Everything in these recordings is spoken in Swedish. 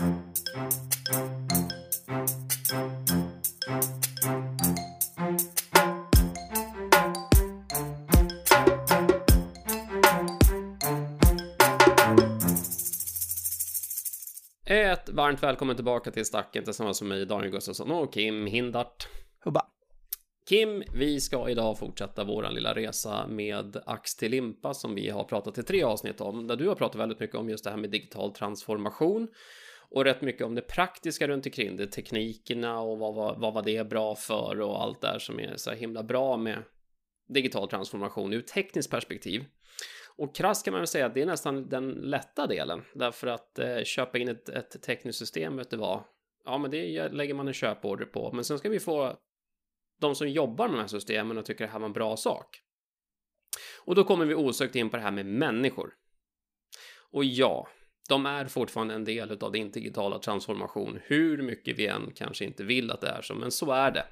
Ett varmt välkommen tillbaka till Stacken tillsammans med mig Daniel Gustafsson och Kim Hindart. Hubba. Kim, vi ska idag fortsätta våran lilla resa med Ax till Limpa som vi har pratat i tre avsnitt om, där du har pratat väldigt mycket om just det här med digital transformation och rätt mycket om det praktiska runt omkring det, teknikerna och vad, vad, vad var det bra för och allt där som är så himla bra med digital transformation ur tekniskt perspektiv. Och krasst kan man väl säga att det är nästan den lätta delen, därför att eh, köpa in ett, ett tekniskt system, vet du vad? Ja, men det lägger man en köporder på, men sen ska vi få de som jobbar med de här systemen och tycker det här var en bra sak. Och då kommer vi osökt in på det här med människor. Och ja, de är fortfarande en del av din digitala transformation, hur mycket vi än kanske inte vill att det är så, men så är det.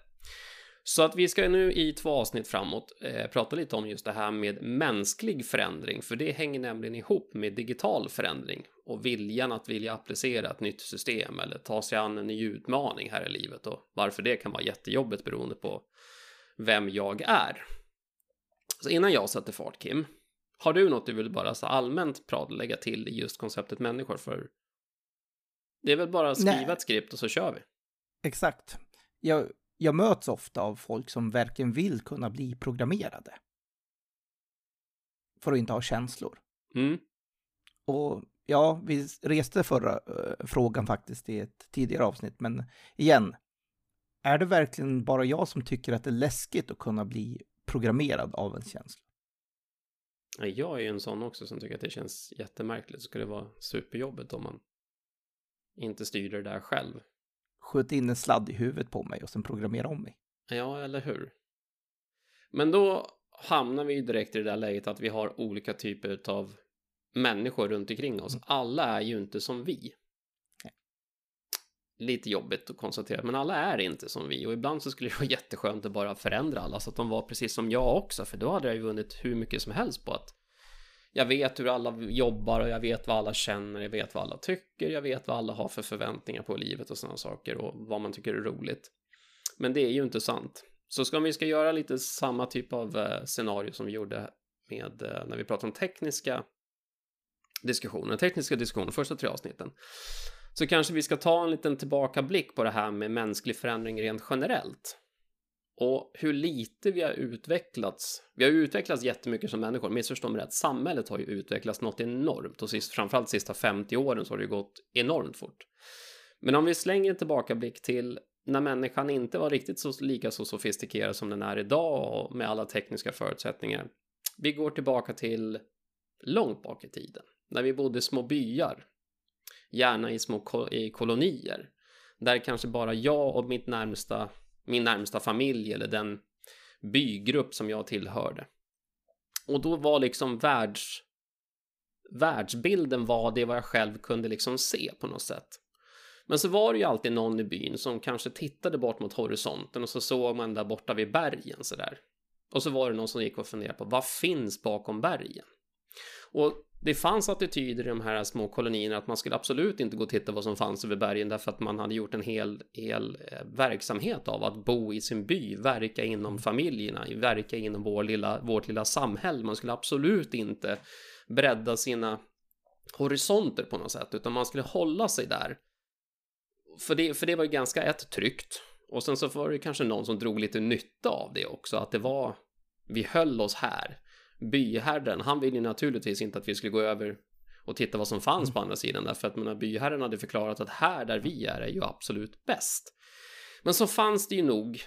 Så att vi ska nu i två avsnitt framåt eh, prata lite om just det här med mänsklig förändring, för det hänger nämligen ihop med digital förändring och viljan att vilja applicera ett nytt system eller ta sig an en ny utmaning här i livet och varför det kan vara jättejobbigt beroende på vem jag är. Så innan jag sätter fart Kim, har du något du vill bara så allmänt prata, lägga till i just konceptet människor för? Det är väl bara att skriva Nej. ett skript och så kör vi. Exakt. Jag jag möts ofta av folk som verkligen vill kunna bli programmerade. För att inte ha känslor. Mm. Och ja, vi reste förra uh, frågan faktiskt i ett tidigare avsnitt, men igen, är det verkligen bara jag som tycker att det är läskigt att kunna bli programmerad av en känsla? Jag är ju en sån också som tycker att det känns jättemärkligt. Så skulle det vara superjobbigt om man inte styr det där själv sköt in en sladd i huvudet på mig och sen programmera om mig. Ja, eller hur? Men då hamnar vi direkt i det där läget att vi har olika typer av människor runt omkring oss. Mm. Alla är ju inte som vi. Lite jobbigt att konstatera, men alla är inte som vi och ibland så skulle det vara jätteskönt att bara förändra alla så att de var precis som jag också, för då hade jag ju vunnit hur mycket som helst på att jag vet hur alla jobbar och jag vet vad alla känner, jag vet vad alla tycker, jag vet vad alla har för förväntningar på livet och sådana saker och vad man tycker är roligt. Men det är ju inte sant. Så ska vi ska göra lite samma typ av eh, scenario som vi gjorde med eh, när vi pratade om tekniska diskussioner, tekniska diskussioner, första tre avsnitten. Så kanske vi ska ta en liten tillbakablick på det här med mänsklig förändring rent generellt. Och hur lite vi har utvecklats. Vi har utvecklats jättemycket som människor, missförstå mig rätt. Samhället har ju utvecklats något enormt och sist, framförallt de sista 50 åren så har det ju gått enormt fort. Men om vi slänger en tillbakablick till när människan inte var riktigt så lika så sofistikerad som den är idag och med alla tekniska förutsättningar. Vi går tillbaka till långt bak i tiden, när vi bodde i små byar, gärna i små ko i kolonier, där kanske bara jag och mitt närmsta min närmsta familj eller den bygrupp som jag tillhörde. Och då var liksom världs, världsbilden var det vad jag själv kunde liksom se på något sätt. Men så var det ju alltid någon i byn som kanske tittade bort mot horisonten och så såg man där borta vid bergen sådär. Och så var det någon som gick och funderade på vad finns bakom bergen? Och det fanns attityder i de här små kolonierna att man skulle absolut inte gå och titta vad som fanns över bergen därför att man hade gjort en hel, hel eh, verksamhet av att bo i sin by, verka inom familjerna, verka inom vår lilla, vårt lilla samhälle. Man skulle absolut inte bredda sina horisonter på något sätt utan man skulle hålla sig där. För det, för det var ju ganska ett tryggt och sen så var det kanske någon som drog lite nytta av det också att det var vi höll oss här byherren, han ville ju naturligtvis inte att vi skulle gå över och titta vad som fanns på andra sidan därför att menar, byherren hade förklarat att här där vi är är ju absolut bäst. Men så fanns det ju nog,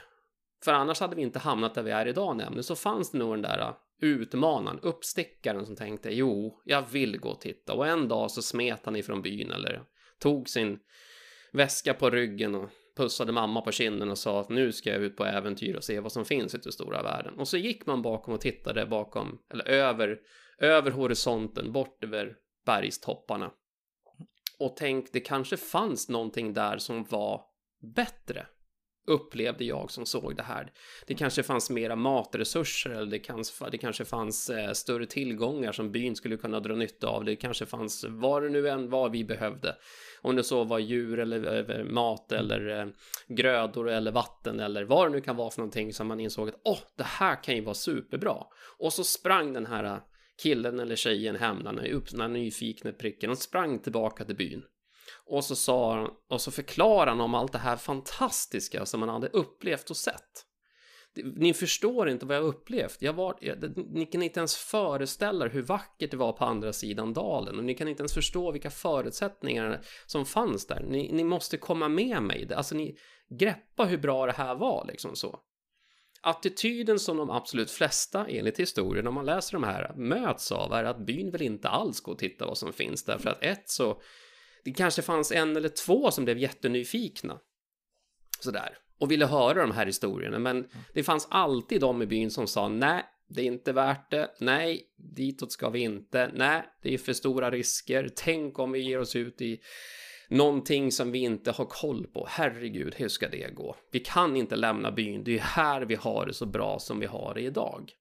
för annars hade vi inte hamnat där vi är idag nämligen, så fanns det nog den där äh, utmanaren, uppstickaren som tänkte jo, jag vill gå och titta och en dag så smet han ifrån byn eller tog sin väska på ryggen och pussade mamma på kinden och sa att nu ska jag ut på äventyr och se vad som finns ute i stora världen. Och så gick man bakom och tittade bakom, eller över, över horisonten, bort över bergstopparna. Och tänkte det kanske fanns någonting där som var bättre upplevde jag som såg det här. Det kanske fanns mera matresurser eller det kanske, det kanske fanns eh, större tillgångar som byn skulle kunna dra nytta av. Det kanske fanns vad det nu än var vi behövde. Om det så var djur eller, eller mat eller eh, grödor eller vatten eller vad det nu kan vara för någonting som man insåg att åh, oh, det här kan ju vara superbra. Och så sprang den här eh, killen eller tjejen hem, den här nyfikna pricken och sprang tillbaka till byn. Och så sa han, och så förklarade han om allt det här fantastiska som man hade upplevt och sett. Ni förstår inte vad jag upplevt. Jag var, jag, ni kan inte ens föreställa er hur vackert det var på andra sidan dalen och ni kan inte ens förstå vilka förutsättningar som fanns där. Ni, ni måste komma med mig. Alltså, ni greppa hur bra det här var liksom så. Attityden som de absolut flesta, enligt historien, om man läser de här, möts av är att byn vill inte alls gå och titta vad som finns därför att ett så det kanske fanns en eller två som blev jättenyfikna. Sådär. Och ville höra de här historierna. Men det fanns alltid de i byn som sa nej, det är inte värt det. Nej, ditåt ska vi inte. Nej, det är för stora risker. Tänk om vi ger oss ut i någonting som vi inte har koll på. Herregud, hur ska det gå? Vi kan inte lämna byn. Det är här vi har det så bra som vi har det idag.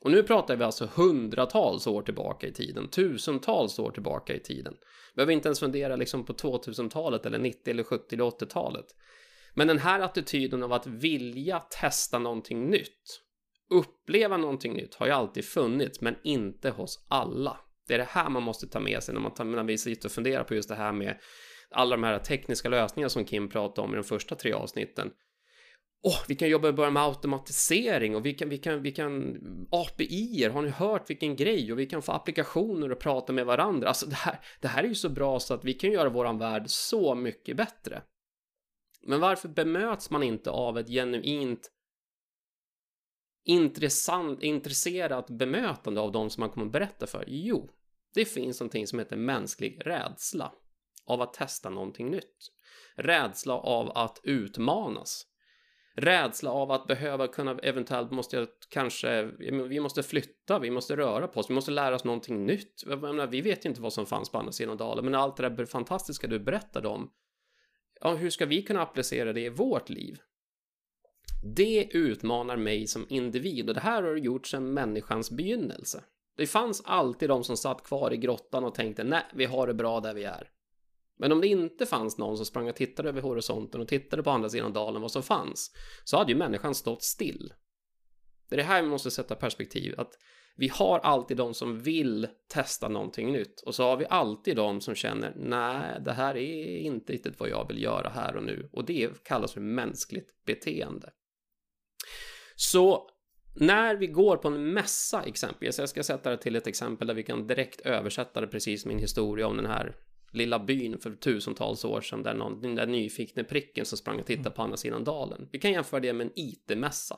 Och nu pratar vi alltså hundratals år tillbaka i tiden, tusentals år tillbaka i tiden. Behöver inte ens fundera liksom på 2000-talet eller 90 eller 70 eller 80-talet. Men den här attityden av att vilja testa någonting nytt, uppleva någonting nytt har ju alltid funnits, men inte hos alla. Det är det här man måste ta med sig när man tar, när vi sitter och funderar på just det här med alla de här tekniska lösningarna som Kim pratade om i de första tre avsnitten oh, vi kan jobba börja med automatisering och vi kan, vi kan, vi kan API-er, har ni hört vilken grej? Och vi kan få applikationer och prata med varandra. Alltså det här, det här är ju så bra så att vi kan göra våran värld så mycket bättre. Men varför bemöts man inte av ett genuint intressant, intresserat bemötande av de som man kommer att berätta för? Jo, det finns någonting som heter mänsklig rädsla av att testa någonting nytt. Rädsla av att utmanas rädsla av att behöva kunna eventuellt måste jag kanske, vi måste flytta, vi måste röra på oss, vi måste lära oss någonting nytt. Menar, vi vet ju inte vad som fanns på andra sidan dalen, men allt det där fantastiska du berättade om, ja, hur ska vi kunna applicera det i vårt liv? Det utmanar mig som individ och det här har gjorts sedan människans begynnelse. Det fanns alltid de som satt kvar i grottan och tänkte nej, vi har det bra där vi är. Men om det inte fanns någon som sprang och tittade över horisonten och tittade på andra sidan dalen vad som fanns, så hade ju människan stått still. Det är det här vi måste sätta perspektiv, att vi har alltid de som vill testa någonting nytt och så har vi alltid de som känner nej, det här är inte riktigt vad jag vill göra här och nu och det kallas för mänskligt beteende. Så när vi går på en mässa exempelvis, jag ska sätta det till ett exempel där vi kan direkt översätta det precis min historia om den här lilla byn för tusentals år sedan där någon, den där nyfikna pricken som sprang och tittade på andra sidan dalen. Vi kan jämföra det med en IT-mässa.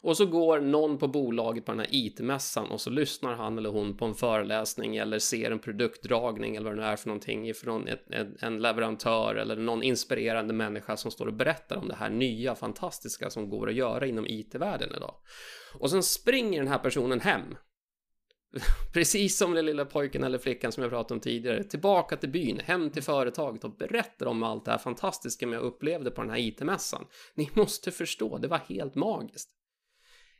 Och så går någon på bolaget på den här IT-mässan och så lyssnar han eller hon på en föreläsning eller ser en produktdragning eller vad det nu är för någonting ifrån ett, ett, en leverantör eller någon inspirerande människa som står och berättar om det här nya fantastiska som går att göra inom IT-världen idag. Och sen springer den här personen hem Precis som den lilla pojken eller flickan som jag pratade om tidigare. Tillbaka till byn, hem till företaget och berättar om allt det här fantastiska jag upplevde på den här IT-mässan. Ni måste förstå, det var helt magiskt.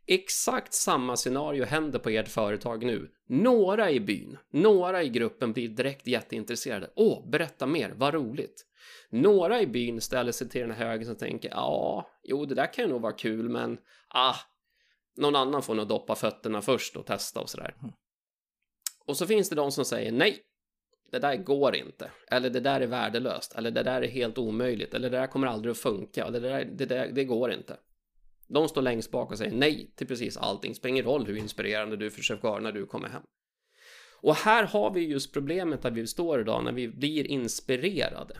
Exakt samma scenario händer på ert företag nu. Några i byn, några i gruppen blir direkt jätteintresserade. Åh, berätta mer, vad roligt. Några i byn ställer sig till den här högen och tänker ja, jo, det där kan ju nog vara kul, men ah, någon annan får nog doppa fötterna först och testa och sådär. Mm. Och så finns det de som säger nej, det där går inte. Eller det där är värdelöst. Eller det där är helt omöjligt. Eller det där kommer aldrig att funka. Eller det där, det där, det går inte. De står längst bak och säger nej till precis allting. Spelar ingen roll hur inspirerande du försöker vara när du kommer hem. Och här har vi just problemet där vi står idag när vi blir inspirerade.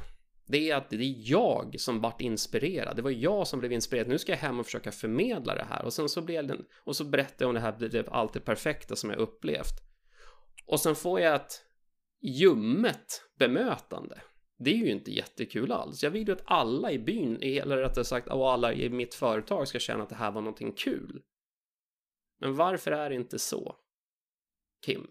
Det är att det är jag som vart inspirerad. Det var jag som blev inspirerad. Nu ska jag hem och försöka förmedla det här. Och sen så blev den, och så berättar jag om det här, det allt det perfekta som jag upplevt. Och sen får jag ett ljummet bemötande. Det är ju inte jättekul alls. Jag vill ju att alla i byn, eller rättare sagt alla i mitt företag ska känna att det här var någonting kul. Men varför är det inte så? Kim?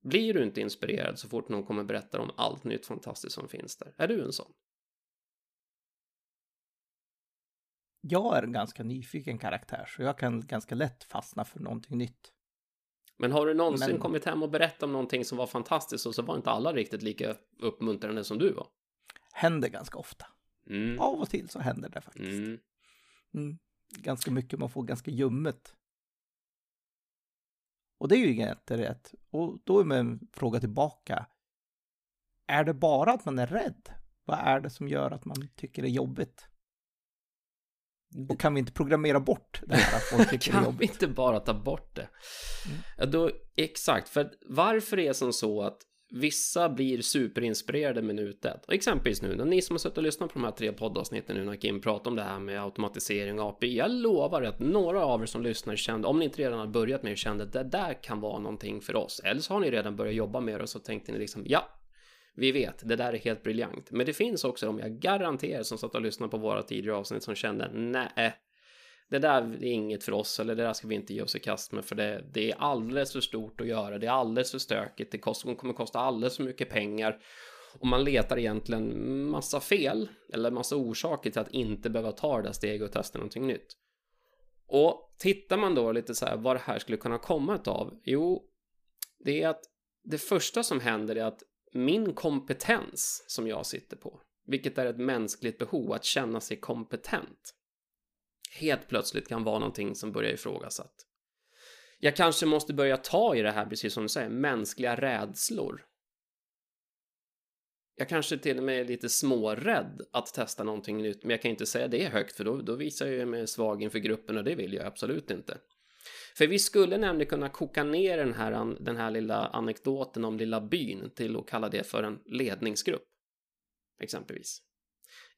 Blir du inte inspirerad så fort någon kommer berätta om allt nytt fantastiskt som finns där? Är du en sån? jag är en ganska nyfiken karaktär, så jag kan ganska lätt fastna för någonting nytt. Men har du någonsin Men- kommit hem och berättat om någonting som var fantastiskt och så var inte alla riktigt lika uppmuntrande som du var? Händer ganska ofta. Mm. Av och till så händer det faktiskt. Mm. Mm. Ganska mycket, man får ganska ljummet. Och det är ju jätterätt. Och då är min fråga tillbaka. Är det bara att man är rädd? Vad är det som gör att man tycker det är jobbigt? Och kan vi inte programmera bort det här att folk tycker det är Kan vi jobbigt? inte bara ta bort det? Mm. Ja, då, exakt, för varför är det som så att vissa blir superinspirerade minut ett? Och exempelvis nu, när ni som har suttit och lyssnat på de här tre poddavsnitten nu när Kim pratar om det här med automatisering och API. Jag lovar att några av er som lyssnar kände, om ni inte redan har börjat med det, kände att det där kan vara någonting för oss. Eller så har ni redan börjat jobba med det och så tänkte ni liksom, ja, vi vet, det där är helt briljant. Men det finns också de jag garanterar som satt och lyssnade på våra tidigare avsnitt som kände, nej, det där är inget för oss eller det där ska vi inte ge oss i kast med för det, det är alldeles för stort att göra. Det är alldeles för stökigt. Det kost, kommer kosta alldeles för mycket pengar och man letar egentligen massa fel eller massa orsaker till att inte behöva ta det där steget och testa någonting nytt. Och tittar man då lite så här vad det här skulle kunna komma utav? Jo, det är att det första som händer är att min kompetens som jag sitter på, vilket är ett mänskligt behov att känna sig kompetent, helt plötsligt kan vara någonting som börjar ifrågasatt. Jag kanske måste börja ta i det här, precis som du säger, mänskliga rädslor. Jag kanske till och med är lite smårädd att testa någonting nytt, men jag kan inte säga det högt för då, då visar jag mig svag inför gruppen och det vill jag absolut inte. För vi skulle nämligen kunna koka ner den här, den här lilla anekdoten om lilla byn till att kalla det för en ledningsgrupp. Exempelvis.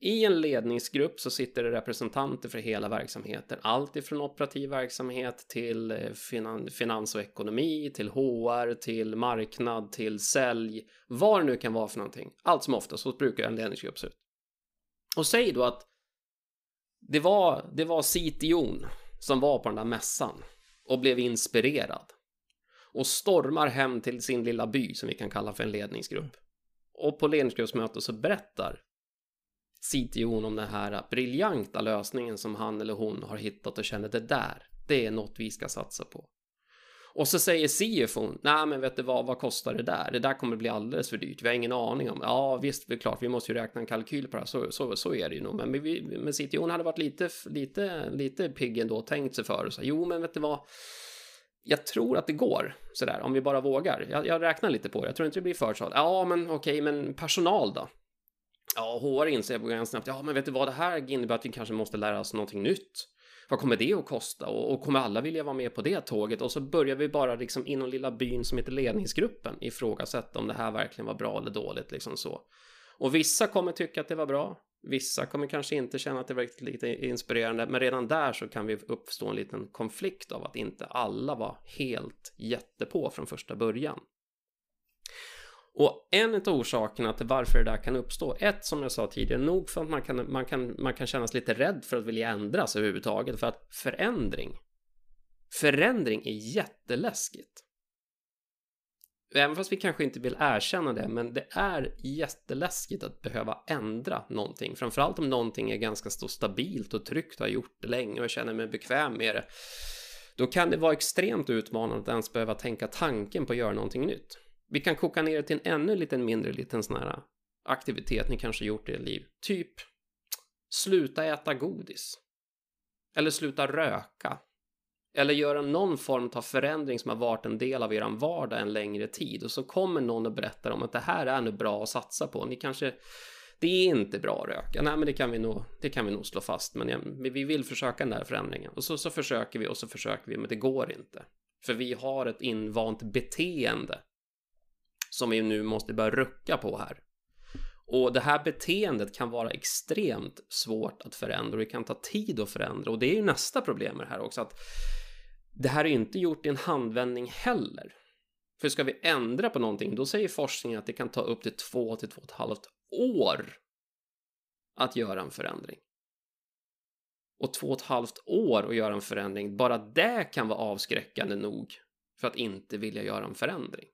I en ledningsgrupp så sitter det representanter för hela verksamheten. Allt ifrån operativ verksamhet till eh, finan- finans och ekonomi, till HR, till marknad, till sälj. Vad det nu kan vara för någonting. Allt som oftast så brukar en ledningsgrupp se ut. Och säg då att det var, det var CTO'n som var på den där mässan och blev inspirerad och stormar hem till sin lilla by som vi kan kalla för en ledningsgrupp. Och på ledningsgruppsmötet så berättar CTO'n om den här briljanta lösningen som han eller hon har hittat och känner det där, det är något vi ska satsa på. Och så säger CFO'n, nej men vet du vad, vad kostar det där? Det där kommer bli alldeles för dyrt, vi har ingen aning om. Ja visst, det är klart, vi måste ju räkna en kalkyl på det här, så, så, så är det ju nog. Men, vi, men CTO'n hade varit lite, lite, lite pigg ändå, och tänkt sig för och sa, jo men vet du vad, jag tror att det går sådär, om vi bara vågar. Jag, jag räknar lite på det, jag tror inte det blir för så. Ja men okej, men personal då? Ja, HR inser på ganska snabbt, ja men vet du vad, det här innebär att vi kanske måste lära oss någonting nytt. Vad kommer det att kosta? Och, och kommer alla vilja vara med på det tåget? Och så börjar vi bara liksom inom lilla byn som heter ledningsgruppen ifrågasätta om det här verkligen var bra eller dåligt liksom så. Och vissa kommer tycka att det var bra. Vissa kommer kanske inte känna att det var riktigt lite inspirerande, men redan där så kan vi uppstå en liten konflikt av att inte alla var helt jättepå från första början. Och en av orsakerna till varför det där kan uppstå, ett som jag sa tidigare, nog för att man kan, man kan, man kan kännas lite rädd för att vilja ändras överhuvudtaget, för att förändring, förändring är jätteläskigt. Även fast vi kanske inte vill erkänna det, men det är jätteläskigt att behöva ändra någonting. Framförallt om någonting är ganska så stabilt och tryggt och har gjort det länge och jag känner mig bekväm med det. Då kan det vara extremt utmanande att ens behöva tänka tanken på att göra någonting nytt. Vi kan koka ner det till en ännu lite mindre liten sån här äh, aktivitet ni kanske gjort i ert liv. Typ sluta äta godis. Eller sluta röka. Eller göra någon form av förändring som har varit en del av er vardag en längre tid. Och så kommer någon och berättar om att det här är nu bra att satsa på. Ni kanske... Det är inte bra att röka. Nej, men det kan vi nog, det kan vi nog slå fast. Men ja, vi vill försöka den där förändringen. Och så, så försöker vi och så försöker vi, men det går inte. För vi har ett invant beteende som vi nu måste börja rucka på här. Och det här beteendet kan vara extremt svårt att förändra och det kan ta tid att förändra. Och det är ju nästa problem med det här också att det här är inte gjort i en handvändning heller. För ska vi ändra på någonting, då säger forskningen att det kan ta upp till två till två och ett halvt år att göra en förändring. Och två och ett halvt år att göra en förändring, bara det kan vara avskräckande nog för att inte vilja göra en förändring.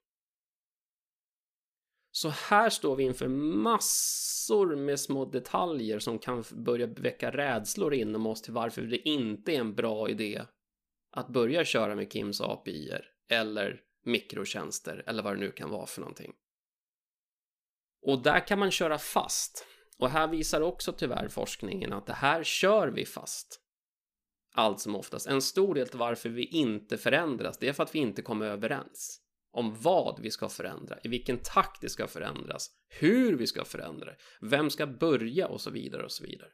Så här står vi inför massor med små detaljer som kan börja väcka rädslor inom oss till varför det inte är en bra idé att börja köra med Kims API eller mikrotjänster eller vad det nu kan vara för någonting. Och där kan man köra fast. Och här visar också tyvärr forskningen att det här kör vi fast. Allt som oftast. En stor del till varför vi inte förändras, det är för att vi inte kommer överens om vad vi ska förändra, i vilken takt det ska förändras, hur vi ska förändra, vem ska börja och så vidare och så vidare.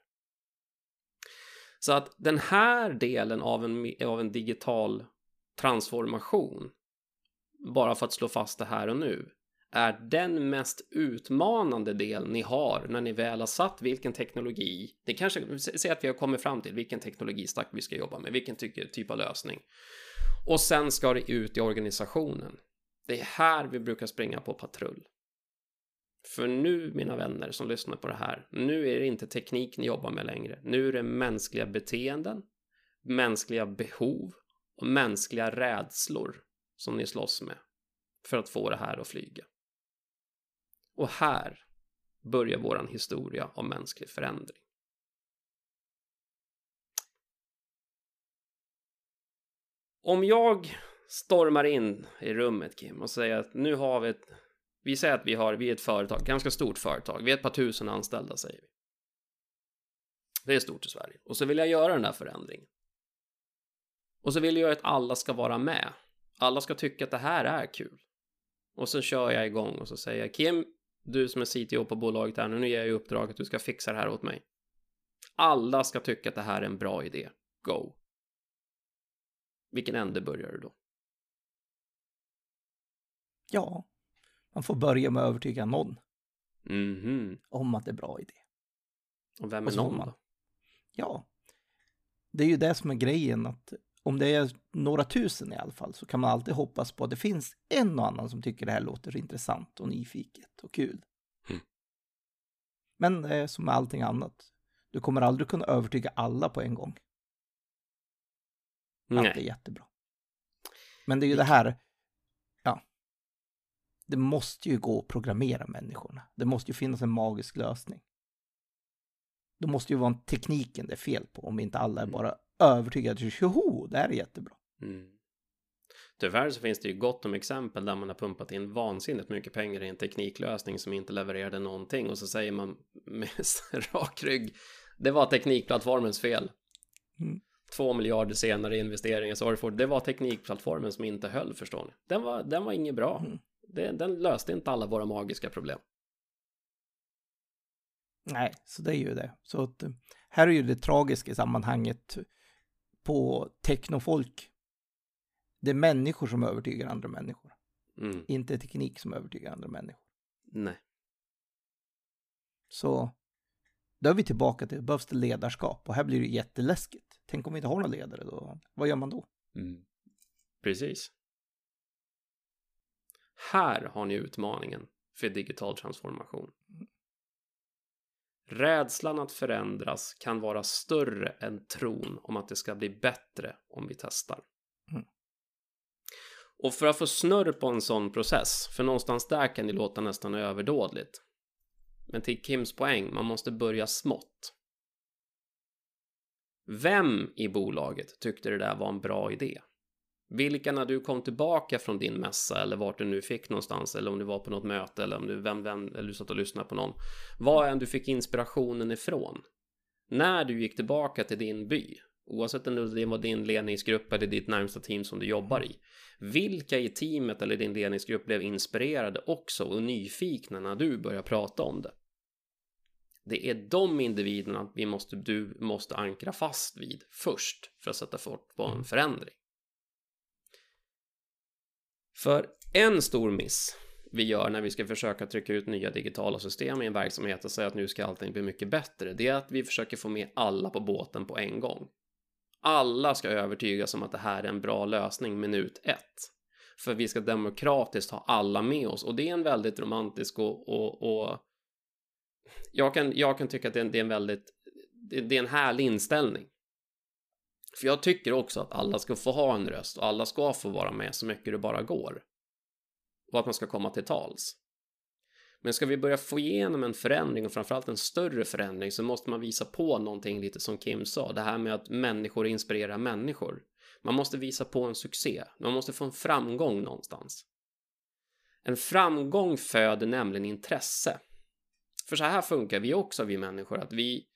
Så att den här delen av en, av en digital transformation, bara för att slå fast det här och nu, är den mest utmanande del ni har när ni väl har satt vilken teknologi, det kanske, säg att vi har kommit fram till vilken teknologistack vi ska jobba med, vilken typ av lösning. Och sen ska det ut i organisationen. Det är här vi brukar springa på patrull. För nu, mina vänner som lyssnar på det här, nu är det inte teknik ni jobbar med längre. Nu är det mänskliga beteenden, mänskliga behov och mänskliga rädslor som ni slåss med för att få det här att flyga. Och här börjar våran historia om mänsklig förändring. Om jag stormar in i rummet Kim och säger att nu har vi ett vi säger att vi har, vi är ett företag, ganska stort företag, vi är ett par tusen anställda säger vi. Det är stort i Sverige. Och så vill jag göra den där förändringen. Och så vill jag att alla ska vara med. Alla ska tycka att det här är kul. Och så kör jag igång och så säger jag Kim, du som är CTO på bolaget här, nu ger jag i uppdrag att du ska fixa det här åt mig. Alla ska tycka att det här är en bra idé. Go! Vilken ände börjar du då? Ja, man får börja med att övertyga någon mm -hmm. om att det är bra idé. Och vem är och någon man, då? Ja, det är ju det som är grejen att om det är några tusen i alla fall så kan man alltid hoppas på att det finns en och annan som tycker det här låter intressant och nyfiket och kul. Mm. Men eh, som med allting annat, du kommer aldrig kunna övertyga alla på en gång. Nej. Att det är jättebra. Men det är ju det här. Det måste ju gå att programmera människorna. Det måste ju finnas en magisk lösning. Det måste ju vara tekniken det är fel på om inte alla är mm. bara övertygad, tjoho, det här är jättebra. Mm. Tyvärr så finns det ju gott om exempel där man har pumpat in vansinnigt mycket pengar i en tekniklösning som inte levererade någonting och så säger man med rak rygg det var teknikplattformens fel. Mm. Två miljarder senare i investeringen så det var teknikplattformen som inte höll förstår ni. Den var, den var inget bra. Mm. Det, den löste inte alla våra magiska problem. Nej, så det är ju det. Så att, här är ju det tragiska i sammanhanget på teknofolk. Det är människor som övertygar andra människor. Mm. Inte teknik som övertygar andra människor. Nej. Så då är vi tillbaka till, behövs det ledarskap? Och här blir det jätteläskigt. Tänk om vi inte har några ledare då? Vad gör man då? Mm. Precis. Här har ni utmaningen för digital transformation. Rädslan att förändras kan vara större än tron om att det ska bli bättre om vi testar. Mm. Och för att få snurr på en sån process, för någonstans där kan det låta nästan överdådligt. Men till Kims poäng, man måste börja smått. Vem i bolaget tyckte det där var en bra idé? Vilka när du kom tillbaka från din mässa eller vart du nu fick någonstans eller om du var på något möte eller om du, vem, vem, eller du satt och lyssnade på någon. Var än du fick inspirationen ifrån. När du gick tillbaka till din by, oavsett om det var din ledningsgrupp eller ditt närmsta team som du jobbar i. Vilka i teamet eller din ledningsgrupp blev inspirerade också och nyfikna när du börjar prata om det? Det är de individerna vi måste, du måste ankra fast vid först för att sätta fart på en förändring. För en stor miss vi gör när vi ska försöka trycka ut nya digitala system i en verksamhet och säga att nu ska allting bli mycket bättre, det är att vi försöker få med alla på båten på en gång. Alla ska övertygas om att det här är en bra lösning minut ett. För vi ska demokratiskt ha alla med oss och det är en väldigt romantisk och, och, och jag, kan, jag kan tycka att det är, en väldigt det, det är en härlig inställning. För jag tycker också att alla ska få ha en röst och alla ska få vara med så mycket det bara går. Och att man ska komma till tals. Men ska vi börja få igenom en förändring och framförallt en större förändring så måste man visa på någonting lite som Kim sa. Det här med att människor inspirerar människor. Man måste visa på en succé. Man måste få en framgång någonstans. En framgång föder nämligen intresse. För så här funkar vi också, vi människor, att vi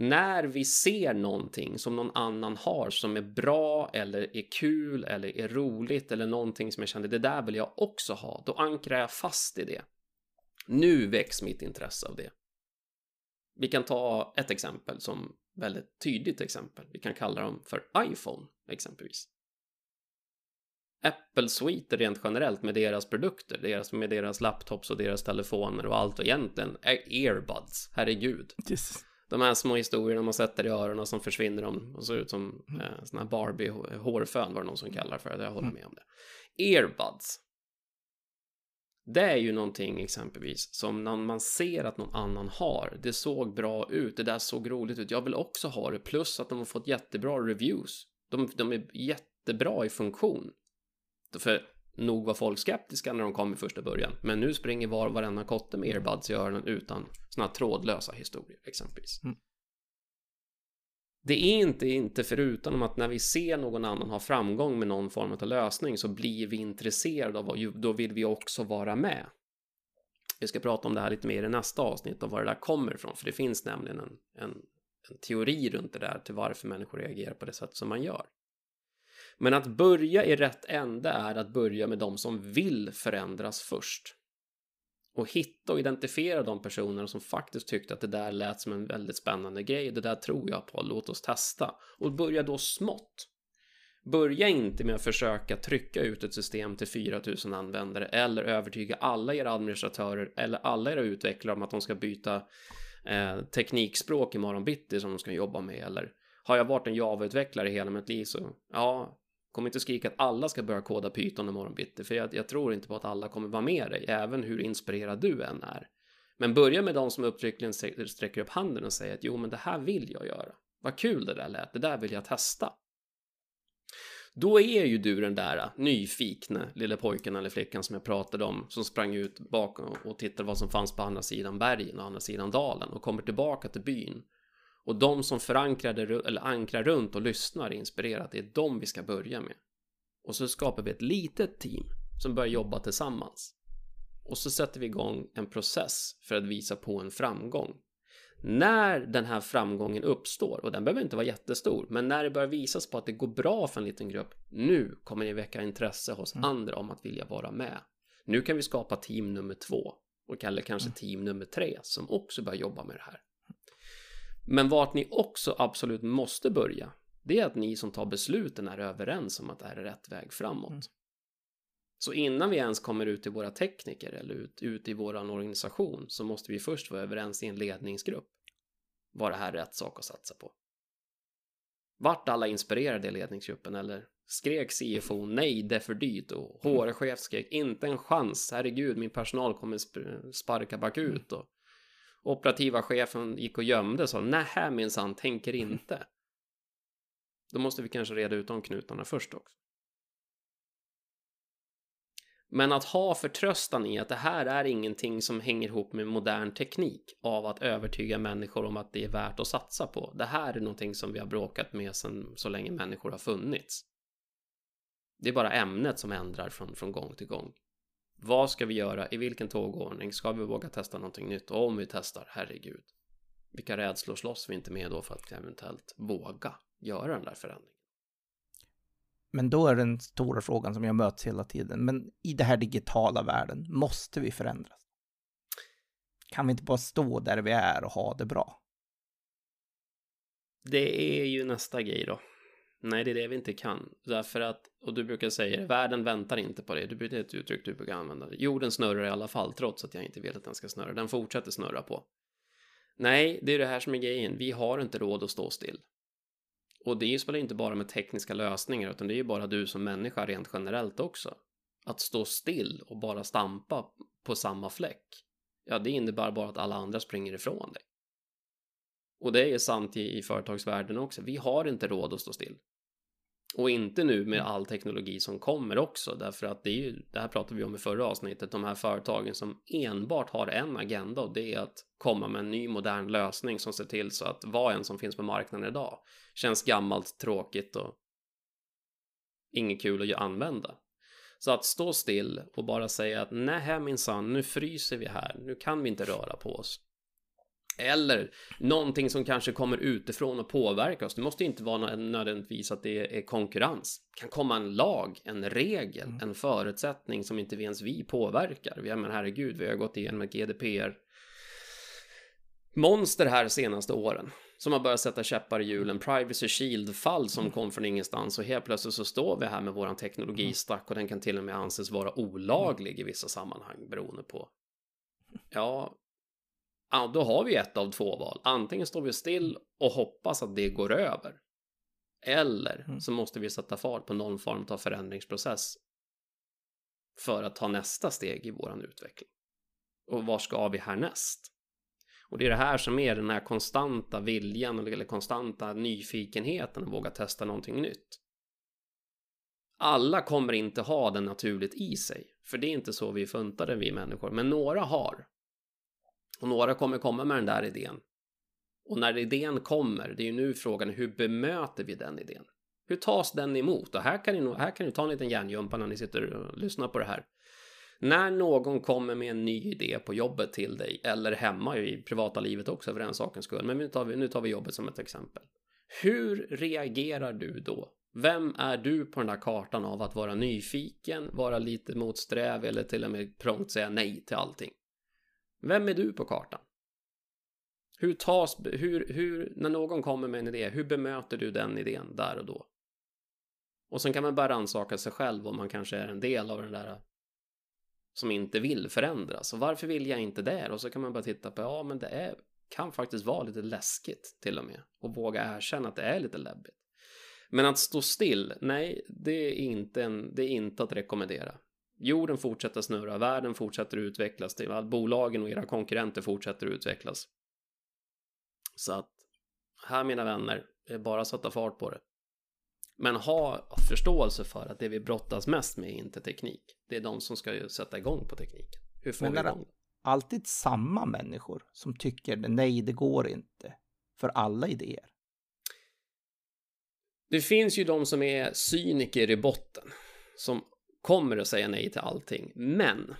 när vi ser någonting som någon annan har som är bra eller är kul eller är roligt eller någonting som jag kände det där vill jag också ha, då ankrar jag fast i det. Nu väcks mitt intresse av det. Vi kan ta ett exempel som väldigt tydligt exempel. Vi kan kalla dem för iPhone exempelvis. Apple Suite rent generellt med deras produkter, deras, med deras laptops och deras telefoner och allt och egentligen eh, earbuds, herregud. Yes. De här små historierna man sätter i öronen som försvinner de och ser ut som Mm. eh, såna här Barbie hårfön var det någon som kallar för det. Jag håller med om det. Earbuds. Det är ju någonting exempelvis som när man ser att någon annan har. Det såg bra ut, det där såg roligt ut. Jag vill också ha det. Plus att de har fått jättebra reviews. De, de är jättebra i funktion. För nog var folk skeptiska när de kom i första början. Men nu springer var varenda kotte med earbuds i öronen utan såna här trådlösa historier exempelvis. Mm. Det är inte, inte förutom om att när vi ser någon annan ha framgång med någon form av lösning så blir vi intresserade av vad, då vill vi också vara med. Vi ska prata om det här lite mer i nästa avsnitt och var det där kommer ifrån, för det finns nämligen en, en, en teori runt det där till varför människor reagerar på det sätt som man gör. Men att börja i rätt ände är att börja med de som vill förändras först. Och hitta och identifiera de personer som faktiskt tyckte att det där lät som en väldigt spännande grej. Det där tror jag på, låt oss testa. Och börja då smått. Börja inte med att försöka trycka ut ett system till 4000 användare eller övertyga alla era administratörer eller alla era utvecklare om att de ska byta eh, teknikspråk imorgon bitti som de ska jobba med. Eller har jag varit en Java-utvecklare hela mitt liv så ja, Kom inte skrika att alla ska börja koda Python imorgon bitti, för jag, jag, tror inte på att alla kommer vara med dig, även hur inspirerad du än är. Men börja med de som upptryckligen sträcker upp handen och säger att jo, men det här vill jag göra. Vad kul det där lät, det där vill jag testa. Då är ju du den där äh, nyfikne lille pojken eller flickan som jag pratade om som sprang ut bakom och tittade vad som fanns på andra sidan bergen och andra sidan dalen och kommer tillbaka till byn och de som förankrade eller ankrar runt och lyssnar inspirerat, det är de vi ska börja med. Och så skapar vi ett litet team som börjar jobba tillsammans. Och så sätter vi igång en process för att visa på en framgång. När den här framgången uppstår, och den behöver inte vara jättestor, men när det börjar visas på att det går bra för en liten grupp, nu kommer det väcka intresse hos Mm. andra om att vilja vara med. Nu kan vi skapa team nummer två, och eller kanske team nummer tre, som också börjar jobba med det här. Men vart ni också absolut måste börja, det är att ni som tar besluten är överens om att det här är rätt väg framåt. Mm. Så innan vi ens kommer ut till våra tekniker eller ut, ut i våran organisation så måste vi först vara överens i en ledningsgrupp. Var det här rätt sak att satsa på? Vart alla inspirerade i ledningsgruppen eller skrek CFO nej, det är för dyrt och HR-chef skrek inte en chans, herregud, min personal kommer sp- sparka bakut och operativa chefen gick och gömde och sa nähä minsann, tänker inte. Då måste vi kanske reda ut de knutarna först också. Men att ha förtröstan i att det här är ingenting som hänger ihop med modern teknik av att övertyga människor om att det är värt att satsa på. Det här är någonting som vi har bråkat med sedan så länge människor har funnits. Det är bara ämnet som ändrar från, från gång till gång. Vad ska vi göra? I vilken tågordning? Ska vi våga testa någonting nytt? Och om vi testar, herregud. Vilka rädslor slåss vi inte med då för att eventuellt våga göra den där förändringen? Men då är den stora frågan som jag möts hela tiden. Men i det här digitala världen, måste vi förändras? Kan vi inte bara stå där vi är och ha det bra? Det är ju nästa grej då. Nej, det är det vi inte kan. Därför att, och du brukar säga världen väntar inte på det. Du det är ett uttryck du brukar använda. Jorden snurrar i alla fall, trots att jag inte vill att den ska snurra. Den fortsätter snurra på. Nej, det är det här som är grejen. Vi har inte råd att stå still. Och det spelar inte bara med tekniska lösningar, utan det är ju bara du som människa rent generellt också. Att stå still och bara stampa på samma fläck. Ja, det innebär bara att alla andra springer ifrån dig. Och det är sant i, i företagsvärlden också. Vi har inte råd att stå still. Och inte nu med all teknologi som kommer också, därför att det är ju, det här pratade vi om i förra avsnittet, de här företagen som enbart har en agenda och det är att komma med en ny modern lösning som ser till så att vad än som finns på marknaden idag känns gammalt, tråkigt och inget kul att använda. Så att stå still och bara säga att nej minsann, nu fryser vi här, nu kan vi inte röra på oss. Eller någonting som kanske kommer utifrån och påverkar oss. Det måste inte vara nödvändigtvis att det är konkurrens. Det kan komma en lag, en regel, mm. en förutsättning som inte ens vi påverkar. Vi men herregud, vi har gått igenom ett GDPR monster här senaste åren som har börjat sätta käppar i hjulen. Privacy Shield-fall som mm. kom från ingenstans och helt plötsligt så står vi här med våran teknologistack och den kan till och med anses vara olaglig i vissa sammanhang beroende på. Ja, ja, då har vi ett av två val. Antingen står vi still och hoppas att det går över. Eller mm. så måste vi sätta fart på någon form av förändringsprocess för att ta nästa steg i våran utveckling. Och var ska vi härnäst? Och det är det här som är den här konstanta viljan eller konstanta nyfikenheten att våga testa någonting nytt. Alla kommer inte ha den naturligt i sig, för det är inte så vi är funtade vi människor, men några har. Och några kommer komma med den där idén. Och när idén kommer, det är ju nu frågan hur bemöter vi den idén? Hur tas den emot? Och här kan ni, här kan ni ta en liten hjärngympa när ni sitter och lyssnar på det här. När någon kommer med en ny idé på jobbet till dig, eller hemma i privata livet också för den sakens skull, men nu tar, vi, nu tar vi jobbet som ett exempel. Hur reagerar du då? Vem är du på den där kartan av att vara nyfiken, vara lite motsträvig eller till och med prompt säga nej till allting? Vem är du på kartan? Hur tas, hur, hur, när någon kommer med en idé, hur bemöter du den idén där och då? Och sen kan man bara rannsaka sig själv om man kanske är en del av den där äh, som inte vill förändras. Och varför vill jag inte det? Och så kan man bara titta på, ja men det är, kan faktiskt vara lite läskigt till och med. Och våga erkänna att det är lite läbbigt. Men att stå still, nej, det är inte, en, det är inte att rekommendera. Jorden fortsätter snurra, världen fortsätter utvecklas, bolagen och era konkurrenter fortsätter utvecklas. Så att här mina vänner, det är bara att sätta fart på det. Men ha förståelse för att det vi brottas mest med är inte teknik. Det är de som ska sätta igång på tekniken. Hur får Men vi igång alltid samma människor som tycker nej, det går inte för alla idéer? Det finns ju de som är cyniker i botten som kommer att säga nej till allting. Men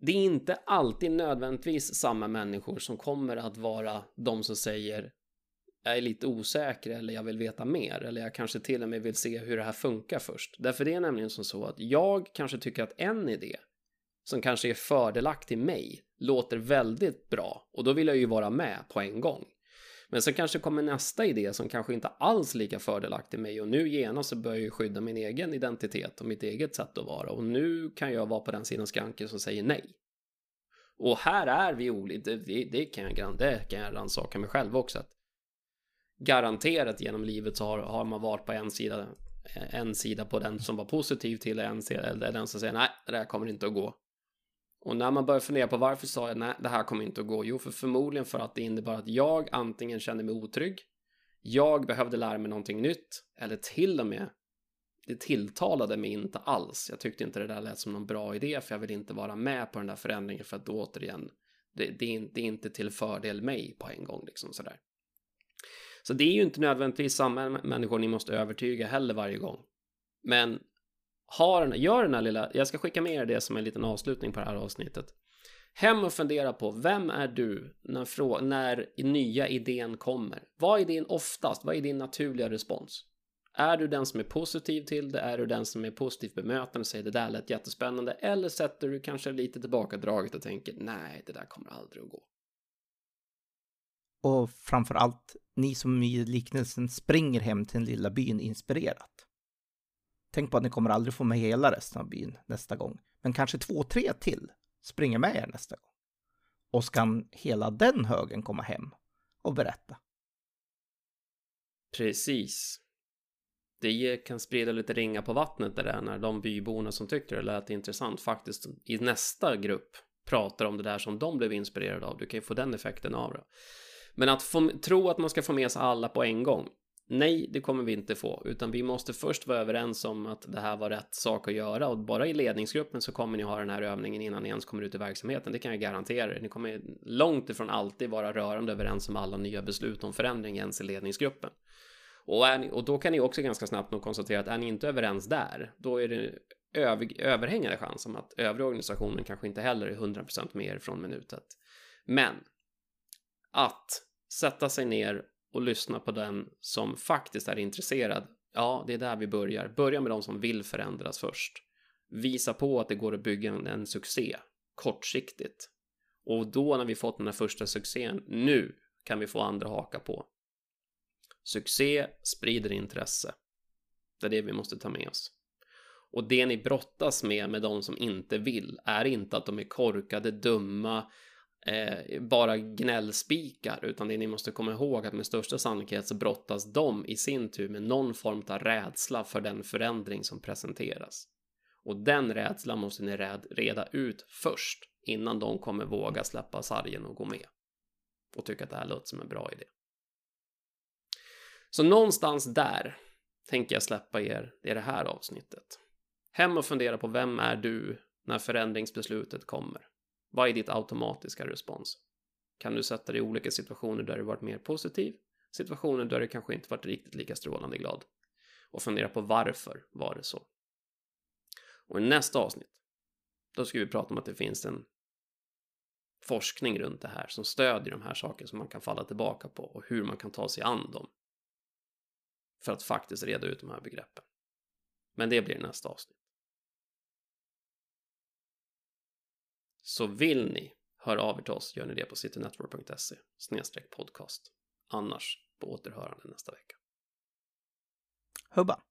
det är inte alltid nödvändigtvis samma människor som kommer att vara de som säger jag är lite osäker eller jag vill veta mer eller jag kanske till och med vill se hur det här funkar först. Därför det är nämligen som så att jag kanske tycker att en idé som kanske är fördelaktig mig låter väldigt bra och då vill jag ju vara med på en gång. Men sen kanske kommer nästa idé som kanske inte alls lika fördelaktig mig och nu genast så börjar jag skydda min egen identitet och mitt eget sätt att vara och nu kan jag vara på den sidan skranken som säger nej. Och här är vi olika, det, det, kan jag, det kan jag rannsaka mig själv också. Att garanterat genom livet så har, har man varit på en sida en sida på den som var positiv till en sida, eller den som säger nej, det här kommer inte att gå. Och när man börjar fundera på varför sa jag nej, det här kommer inte att gå? Jo, för förmodligen för att det innebar att jag antingen kände mig otrygg, jag behövde lära mig någonting nytt, eller till och med det tilltalade mig inte alls. Jag tyckte inte det där lät som någon bra idé, för jag vill inte vara med på den där förändringen för att då återigen, det, det, är, det är inte till fördel mig på en gång liksom sådär. Så det är ju inte nödvändigtvis samma människor ni måste övertyga heller varje gång. Men ha den, gör den här lilla, jag ska skicka med er det som en liten avslutning på det här avsnittet. Hem och fundera på, vem är du när, när nya idén kommer? Vad är din oftast, vad är din naturliga respons? Är du den som är positiv till det? Är du den som är positivt bemötande och säger det där lät jättespännande? Eller sätter du kanske lite tillbakadraget och tänker nej, det där kommer aldrig att gå? Och framför allt, ni som i liknelsen springer hem till den lilla byn inspirerat. Tänk på att ni kommer aldrig få med hela resten av byn nästa gång. Men kanske två, tre till springer med er nästa gång. Och så kan hela den högen komma hem och berätta. Precis. Det kan sprida lite ringa på vattnet det där när de byborna som tyckte det lät intressant faktiskt i nästa grupp pratar om det där som de blev inspirerade av. Du kan ju få den effekten av det. Men att få, tro att man ska få med sig alla på en gång. Nej, det kommer vi inte få, utan vi måste först vara överens om att det här var rätt sak att göra och bara i ledningsgruppen så kommer ni ha den här övningen innan ni ens kommer ut i verksamheten. Det kan jag garantera er. Ni kommer långt ifrån alltid vara rörande överens om alla nya beslut om förändring ens i ledningsgruppen. Och, ni, och då kan ni också ganska snabbt nog konstatera att är ni inte överens där, då är det över, överhängande chans om att övriga organisationen kanske inte heller är 100% med er från minutet. Men att sätta sig ner och lyssna på den som faktiskt är intresserad. Ja, det är där vi börjar. Börja med de som vill förändras först. Visa på att det går att bygga en, succé kortsiktigt. Och då när vi fått den här första succén, nu kan vi få andra haka på. Succé sprider intresse. Det är det vi måste ta med oss. Och det ni brottas med med de som inte vill är inte att de är korkade, dumma, eh, bara gnällspikar, utan det ni måste komma ihåg att med största sannolikhet så brottas de i sin tur med någon form av rädsla för den förändring som presenteras. Och den rädslan måste ni reda ut först innan de kommer våga släppa sargen och gå med. Och tycka att det här låter som en bra idé. Så någonstans där tänker jag släppa er i det här avsnittet. Hem och fundera på vem är du när förändringsbeslutet kommer? Vad är ditt automatiska respons? Kan du sätta dig i olika situationer där du varit mer positiv? Situationer där du kanske inte varit riktigt lika strålande glad? Och fundera på varför var det så? Och i nästa avsnitt, då ska vi prata om att det finns en forskning runt det här som stödjer de här sakerna som man kan falla tillbaka på och hur man kan ta sig an dem. För att faktiskt reda ut de här begreppen. Men det blir nästa avsnitt. Så vill ni höra av er till oss gör ni det på citynetwork.se snedstreck podcast. Annars på återhörande nästa vecka. Hubba!